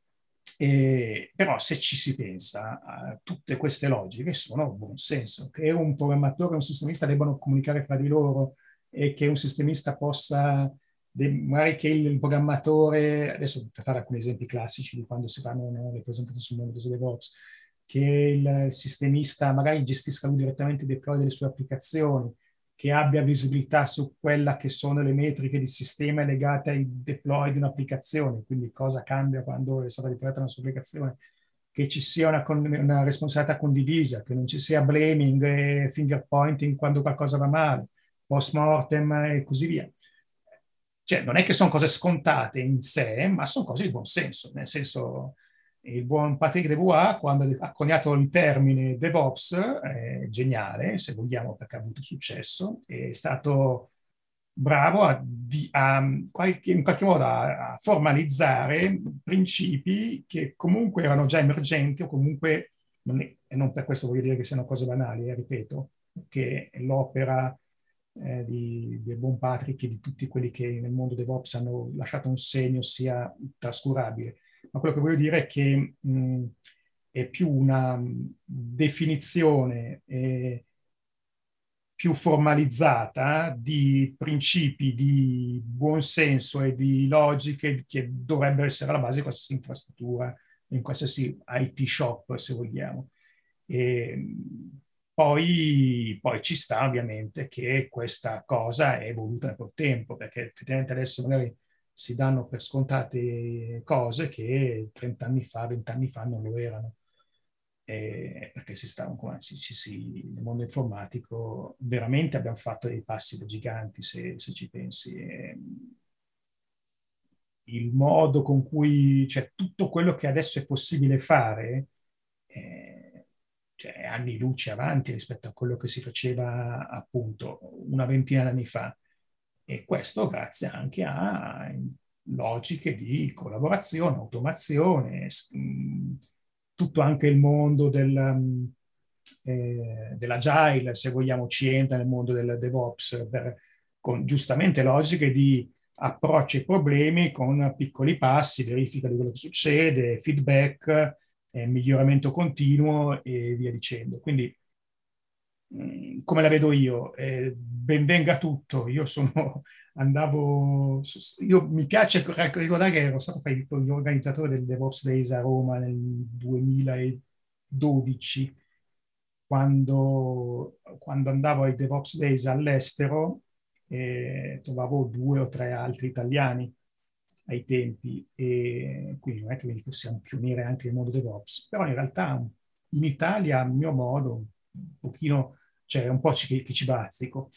eh, però se ci si pensa, a tutte queste logiche sono buon senso, che un programmatore e un sistemista debbano comunicare fra di loro, e che un sistemista possa, magari che il programmatore, adesso per fare alcuni esempi classici di quando si fanno le presentazioni sul mondo dei DevOps, che il sistemista magari gestisca lui direttamente il deploy delle sue applicazioni, che abbia visibilità su quella che sono le metriche di sistema legate ai deploy di un'applicazione, quindi cosa cambia quando è stata deployata una sua applicazione, che ci sia una, una responsabilità condivisa, che non ci sia blaming e finger pointing quando qualcosa va male, post mortem e così via. Cioè, non è che sono cose scontate in sé, ma sono cose di buon senso, nel senso, il buon Patrick Debois, quando ha coniato il termine DevOps, è geniale, se vogliamo, perché ha avuto successo, è stato bravo a, a, in qualche modo a, a, formalizzare principi che comunque erano già emergenti o comunque, non è, e non per questo voglio dire che siano cose banali, eh, ripeto, che l'opera eh, di, di Bon Patrick e di tutti quelli che nel mondo DevOps hanno lasciato un segno sia trascurabile. Ma quello che voglio dire è che mh, è più una definizione eh, più formalizzata di principi di buonsenso e di logiche che dovrebbero essere alla base di qualsiasi infrastruttura, in qualsiasi IT shop, se vogliamo. E, poi, poi, ci sta ovviamente che questa cosa è evoluta col tempo, perché effettivamente adesso magari si danno per scontate cose che 30 anni fa, 20 anni fa non lo erano. Eh, perché si sta ancora, si, si, si, nel mondo informatico veramente abbiamo fatto dei passi da giganti se, se ci pensi. Eh, il modo con cui, cioè tutto quello che adesso è possibile fare, eh, cioè anni luce avanti rispetto a quello che si faceva appunto una ventina di anni fa. E questo grazie anche a logiche di collaborazione, automazione, tutto anche il mondo del, eh, dell'agile, se vogliamo, ci entra nel mondo del DevOps, per, con giustamente logiche di approccio ai problemi con piccoli passi, verifica di quello che succede, feedback, eh, miglioramento continuo e via dicendo. Quindi, come la vedo io, eh, benvenga tutto. Io sono, [laughs] andavo, io mi piace ricordare che ero stato l'organizzatore del DevOps Days a Roma nel 2012, quando, quando andavo ai DevOps Days all'estero e trovavo due o tre altri italiani ai tempi e quindi non è che possiamo pioniere anche nel mondo DevOps, però in realtà in Italia, a mio modo, un pochino, cioè un po' che, che ci bazzico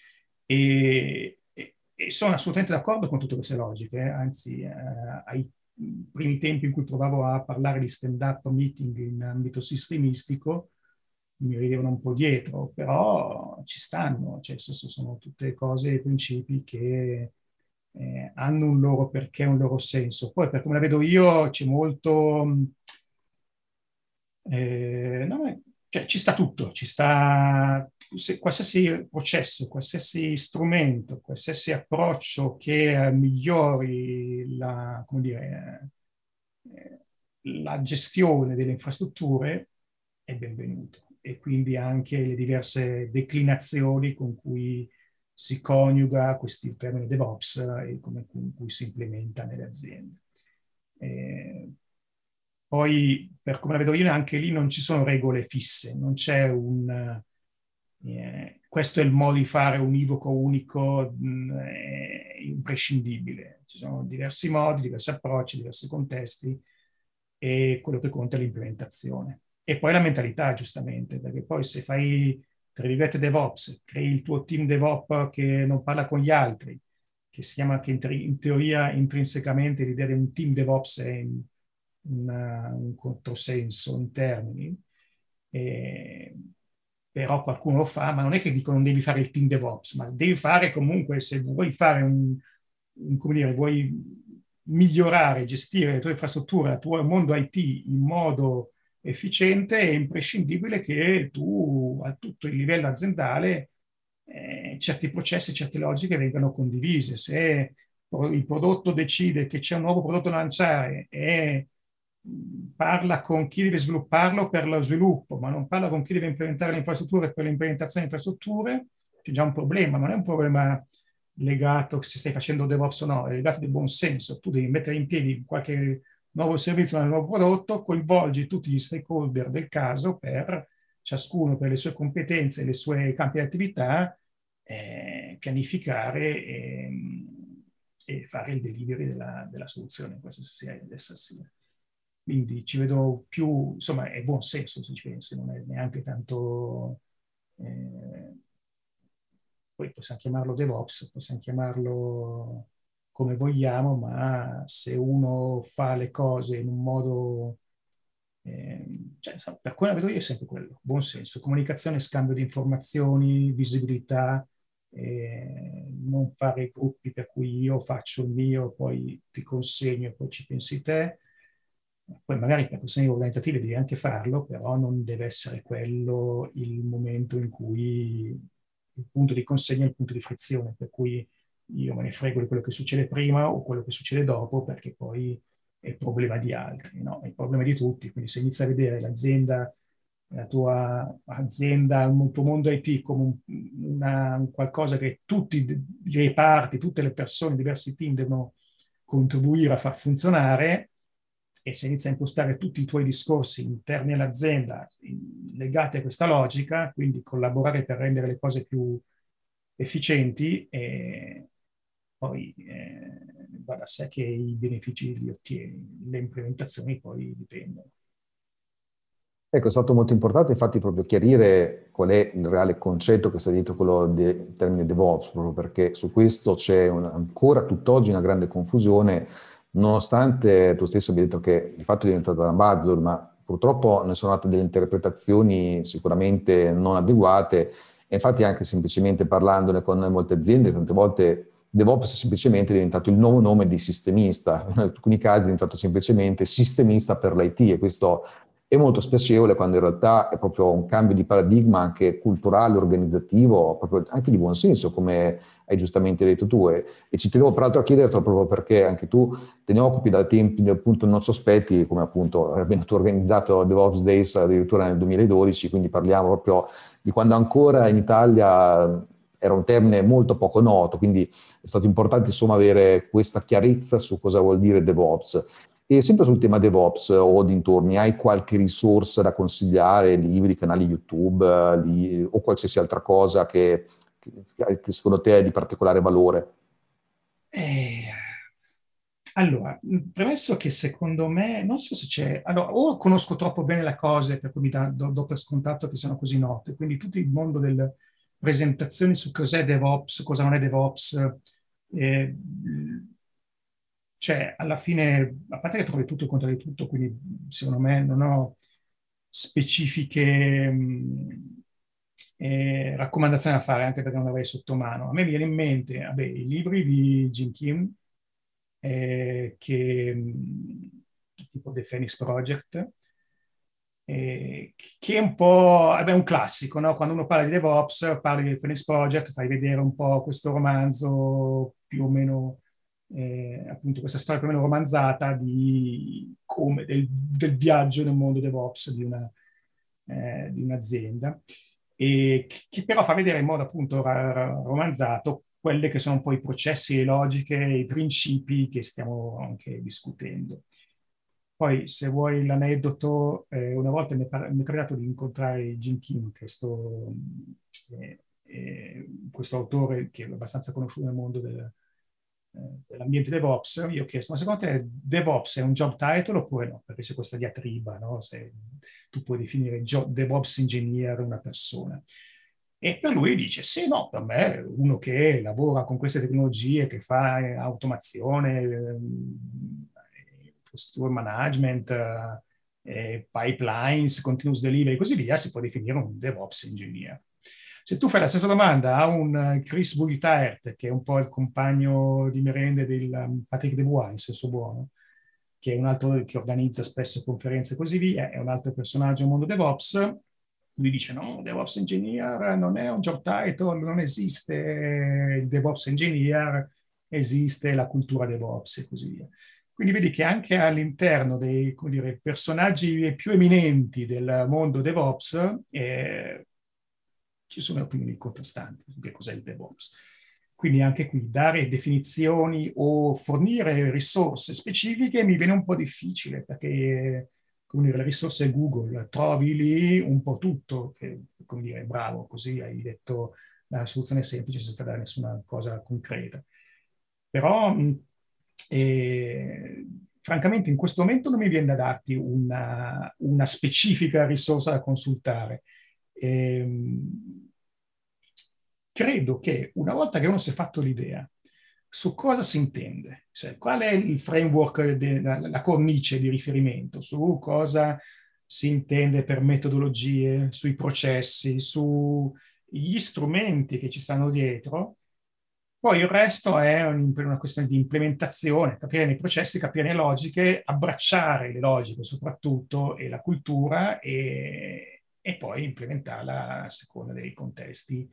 e, e, e, sono assolutamente d'accordo con tutte queste logiche, eh? anzi eh, ai primi tempi in cui provavo a parlare di stand-up meeting in ambito sistemistico, mi ridevano un po' dietro, però ci stanno, cioè sono tutte cose e principi che eh, hanno un loro perché, un loro senso. Poi per come la vedo io c'è molto... Eh, no, cioè, ci sta tutto, ci sta se, qualsiasi processo, qualsiasi strumento, qualsiasi approccio che migliori la, dire, eh, la gestione delle infrastrutture è benvenuto e quindi anche le diverse declinazioni con cui si coniuga questo termine DevOps e come, con cui si implementa nelle aziende. Eh, poi, per come la vedo io, anche lì non ci sono regole fisse, non c'è un... Eh, questo è il modo di fare univoco, unico, mh, mm, imprescindibile. Ci sono diversi modi, diversi approcci, diversi contesti e quello che conta è l'implementazione. E poi la mentalità, giustamente, perché poi se fai, tra virgolette, DevOps, crei il tuo team DevOps che non parla con gli altri, che si chiama, che in, te- in teoria intrinsecamente l'idea di un team DevOps è in, una, un controsenso in termini, e, però qualcuno lo fa, ma non è che dicono non devi fare il team DevOps, ma devi fare comunque, se vuoi fare un, un come dire, vuoi migliorare, gestire le tue infrastrutture, il tuo mondo IT in modo efficiente, è imprescindibile che tu a tutto il livello aziendale eh, certi processi, certe logiche vengano condivise. Se il prodotto decide che c'è un nuovo prodotto da lanciare e parla con chi deve svilupparlo per lo sviluppo, ma non parla con chi deve implementare le infrastrutture per l'implementazione delle infrastrutture, c'è già un problema, ma non è un problema legato se stai facendo DevOps o no, è legato di buon senso. Tu devi mettere in piedi qualche nuovo servizio, un nuovo prodotto, coinvolgi tutti gli stakeholder del caso per ciascuno per le sue competenze le sue campi di attività, eh, pianificare e, e, fare il delivery della, della soluzione, questa sia essa sia. Quindi ci vedo più, insomma, è buon senso se ci pensi, non è neanche tanto... Eh, poi possiamo chiamarlo DevOps, possiamo chiamarlo come vogliamo, ma se uno fa le cose in un modo, eh, cioè, per quello vedo io è sempre quello, buon senso, comunicazione, scambio di informazioni, visibilità, eh, non fare gruppi per cui io faccio il mio, poi ti consegno e poi ci pensi te. Poi magari per questioni organizzative devi anche farlo, però non deve essere quello il momento in cui il punto di consegna è il punto di frizione, per cui io me ne frego di quello che succede prima o quello che succede dopo, perché poi è il problema di altri, no? è il problema di tutti. Quindi se inizi a vedere l'azienda, la tua azienda, il tuo mondo IT come una, un qualcosa che tutti i reparti, tutte le persone, diversi team devono contribuire a far funzionare, e se inizi a impostare tutti i tuoi discorsi interni all'azienda legati a questa logica, quindi collaborare per rendere le cose più efficienti, eh, poi eh, va da sé che i benefici li ottieni, le implementazioni poi dipendono. Ecco, è stato molto importante infatti proprio chiarire qual è il reale concetto che sta dietro quello del termine DevOps, proprio perché su questo c'è un, ancora tutt'oggi una grande confusione, nonostante tu stesso abbia detto che di fatto è diventato una buzzword, ma purtroppo ne sono nate delle interpretazioni sicuramente non adeguate. E infatti anche semplicemente parlandone con molte aziende, tante volte DevOps è semplicemente diventato il nuovo nome di sistemista, in alcuni casi è diventato semplicemente sistemista per l'IT e questo è molto spiacevole quando in realtà è proprio un cambio di paradigma anche culturale, organizzativo, anche di buon senso, come hai giustamente detto tu. E, e ci tenevo peraltro a chiedertelo proprio perché anche tu te ne occupi da tempi appunto non sospetti, come appunto abbiamo organizzato DevOps Days addirittura nel 2012, quindi parliamo proprio di quando ancora in Italia era un termine molto poco noto, quindi è stato importante insomma avere questa chiarezza su cosa vuol dire DevOps. E sempre sul tema DevOps o dintorni, hai qualche risorsa da consigliare, libri, canali YouTube li, o qualsiasi altra cosa che, che, secondo te è di particolare valore? Eh, allora, premesso che secondo me, non so se c'è, allora, o conosco troppo bene le cose per cui mi do, do per scontato che siano così note, quindi tutto il mondo del, presentazioni su cos'è DevOps, cosa non è DevOps. Eh, cioè, alla fine, a parte che trovi tutto e contro di tutto, quindi secondo me non ho... specifiche mh, eh, raccomandazioni da fare, anche perché non avrei sotto mano. A me viene in mente vabbè, i libri di Jim Kim, eh, che, mh, tipo The Phoenix Project, eh, che è un po' è un classico, no? quando uno parla di DevOps, parli del Phoenix Project, fai vedere un po' questo romanzo più o meno, eh, appunto questa storia più o meno romanzata di come, del, del viaggio nel mondo DevOps di, una, eh, di un'azienda, e che però fa vedere in modo appunto romanzato quelli che sono un po' i processi, le logiche, i principi che stiamo anche discutendo. Poi, se vuoi l'aneddoto, eh, una volta mi è, par- mi è, capitato di incontrare Jim Kim, questo, eh, eh, questo autore che è abbastanza conosciuto nel mondo del, dell'ambiente DevOps. Io ho chiesto, ma secondo te DevOps è un job title oppure no? Perché c'è questa diatriba, no? Se tu puoi definire DevOps engineer una persona. E per lui dice, sì, no, per me uno che lavora con queste tecnologie, che fa automazione, ehm, posture management, eh, pipelines, continuous delivery e così via, si può definire un DevOps engineer. Se tu fai la stessa domanda a un Chris Bugitaert, che è un po' il compagno di merende del um, Patrick Debois, in senso buono, che è un altro che organizza spesso conferenze e così via, è un altro personaggio nel mondo DevOps, lui dice no, DevOps Engineer non è un job title, non esiste il DevOps Engineer, esiste la cultura DevOps e così via. Quindi vedi che anche all'interno dei dire, personaggi più eminenti del mondo DevOps eh, ci sono opinioni contrastanti su che cos'è il DevOps. Quindi anche qui dare definizioni o fornire risorse specifiche mi viene un po' difficile perché come dire, le risorse Google, trovi lì un po' tutto, che come dire, bravo, così hai detto la soluzione semplice senza dare nessuna cosa concreta. Però e, francamente in questo momento non mi viene da darti una, una specifica risorsa da consultare. Ehm, credo che una volta che uno si è fatto l'idea su cosa si intende, cioè qual è il framework, de, la, la cornice di riferimento, su cosa si intende per metodologie, sui processi, sugli strumenti che ci stanno dietro, poi il resto è un, una questione di implementazione, capire i processi, capire le logiche, abbracciare le logiche soprattutto e la cultura e, e poi implementarla a seconda dei contesti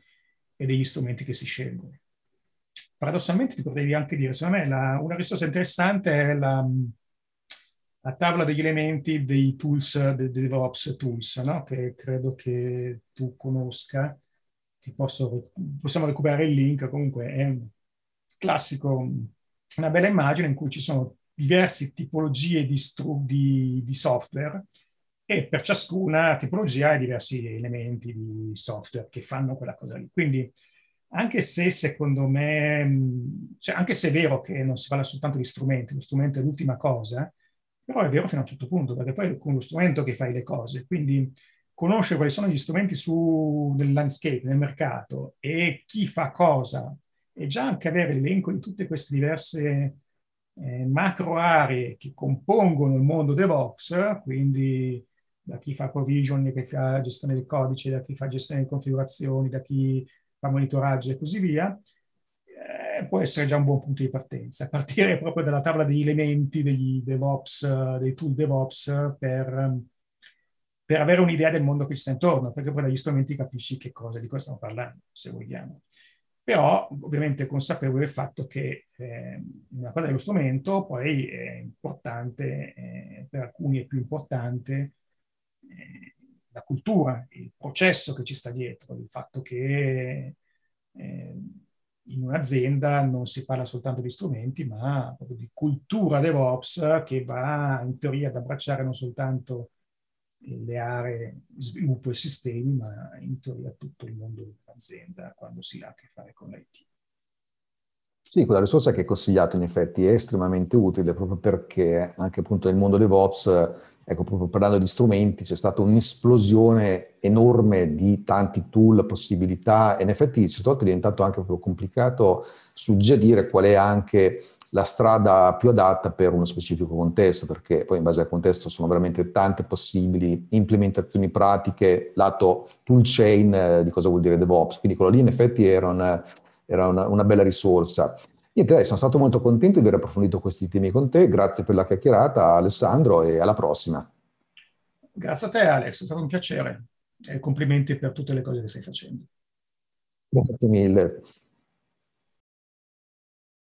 e degli strumenti che si scelgono. Paradossalmente ti potrei anche dire, secondo me la, una risorsa interessante è la, la, tavola degli elementi dei tools, dei DevOps tools, no? che credo che tu conosca posso, possiamo recuperare il link, comunque è un classico, una bella immagine in cui ci sono diverse tipologie di, stru- di, di software e per ciascuna tipologia hai diversi elementi di software che fanno quella cosa lì. Quindi anche se secondo me, cioè anche se è vero che non si parla soltanto di strumenti, lo strumento è l'ultima cosa, però è vero fino a un certo punto, perché poi è con lo strumento che fai le cose. Quindi conoscere quali sono gli strumenti su, del landscape, nel mercato e chi fa cosa e già anche avere l'elenco di tutte queste diverse eh, macro aree che compongono il mondo DevOps, quindi da chi fa provision, da chi fa gestione del codice, da chi fa gestione delle configurazioni, da chi fa monitoraggio e così via, eh, può essere già un buon punto di partenza. [laughs] Partire proprio dalla tavola degli elementi degli DevOps, dei tool DevOps per per avere un'idea del mondo che ci sta intorno, perché poi dagli strumenti capisci che cosa, di cosa stiamo parlando, se vogliamo. Però ovviamente consapevole del fatto che eh, una cosa dello strumento poi è importante, eh, per alcuni è più importante eh, la cultura, il processo che ci sta dietro, il fatto che eh, in un'azienda non si parla soltanto di strumenti, ma proprio di cultura DevOps che va in teoria ad abbracciare non soltanto le aree sviluppo e sistemi, ma in teoria tutto il mondo dell'azienda quando si ha a che fare con l'IT. Sì, quella risorsa che hai consigliato in effetti è estremamente utile proprio perché anche appunto nel mondo DevOps, ecco proprio parlando di strumenti, c'è stata un'esplosione enorme di tanti tool, possibilità e in effetti certe volte è diventato anche proprio complicato suggerire qual è anche la strada più adatta per uno specifico contesto, perché poi in base al contesto sono veramente tante possibili implementazioni pratiche lato toolchain eh, di cosa vuol dire DevOps, quindi quello lì in effetti era una, era una, una bella risorsa. Niente, dai, sono stato molto contento di aver approfondito questi temi con te, grazie per la chiacchierata Alessandro e alla prossima. Grazie a te Alex, è stato un piacere e complimenti per tutte le cose che stai facendo. Grazie mille.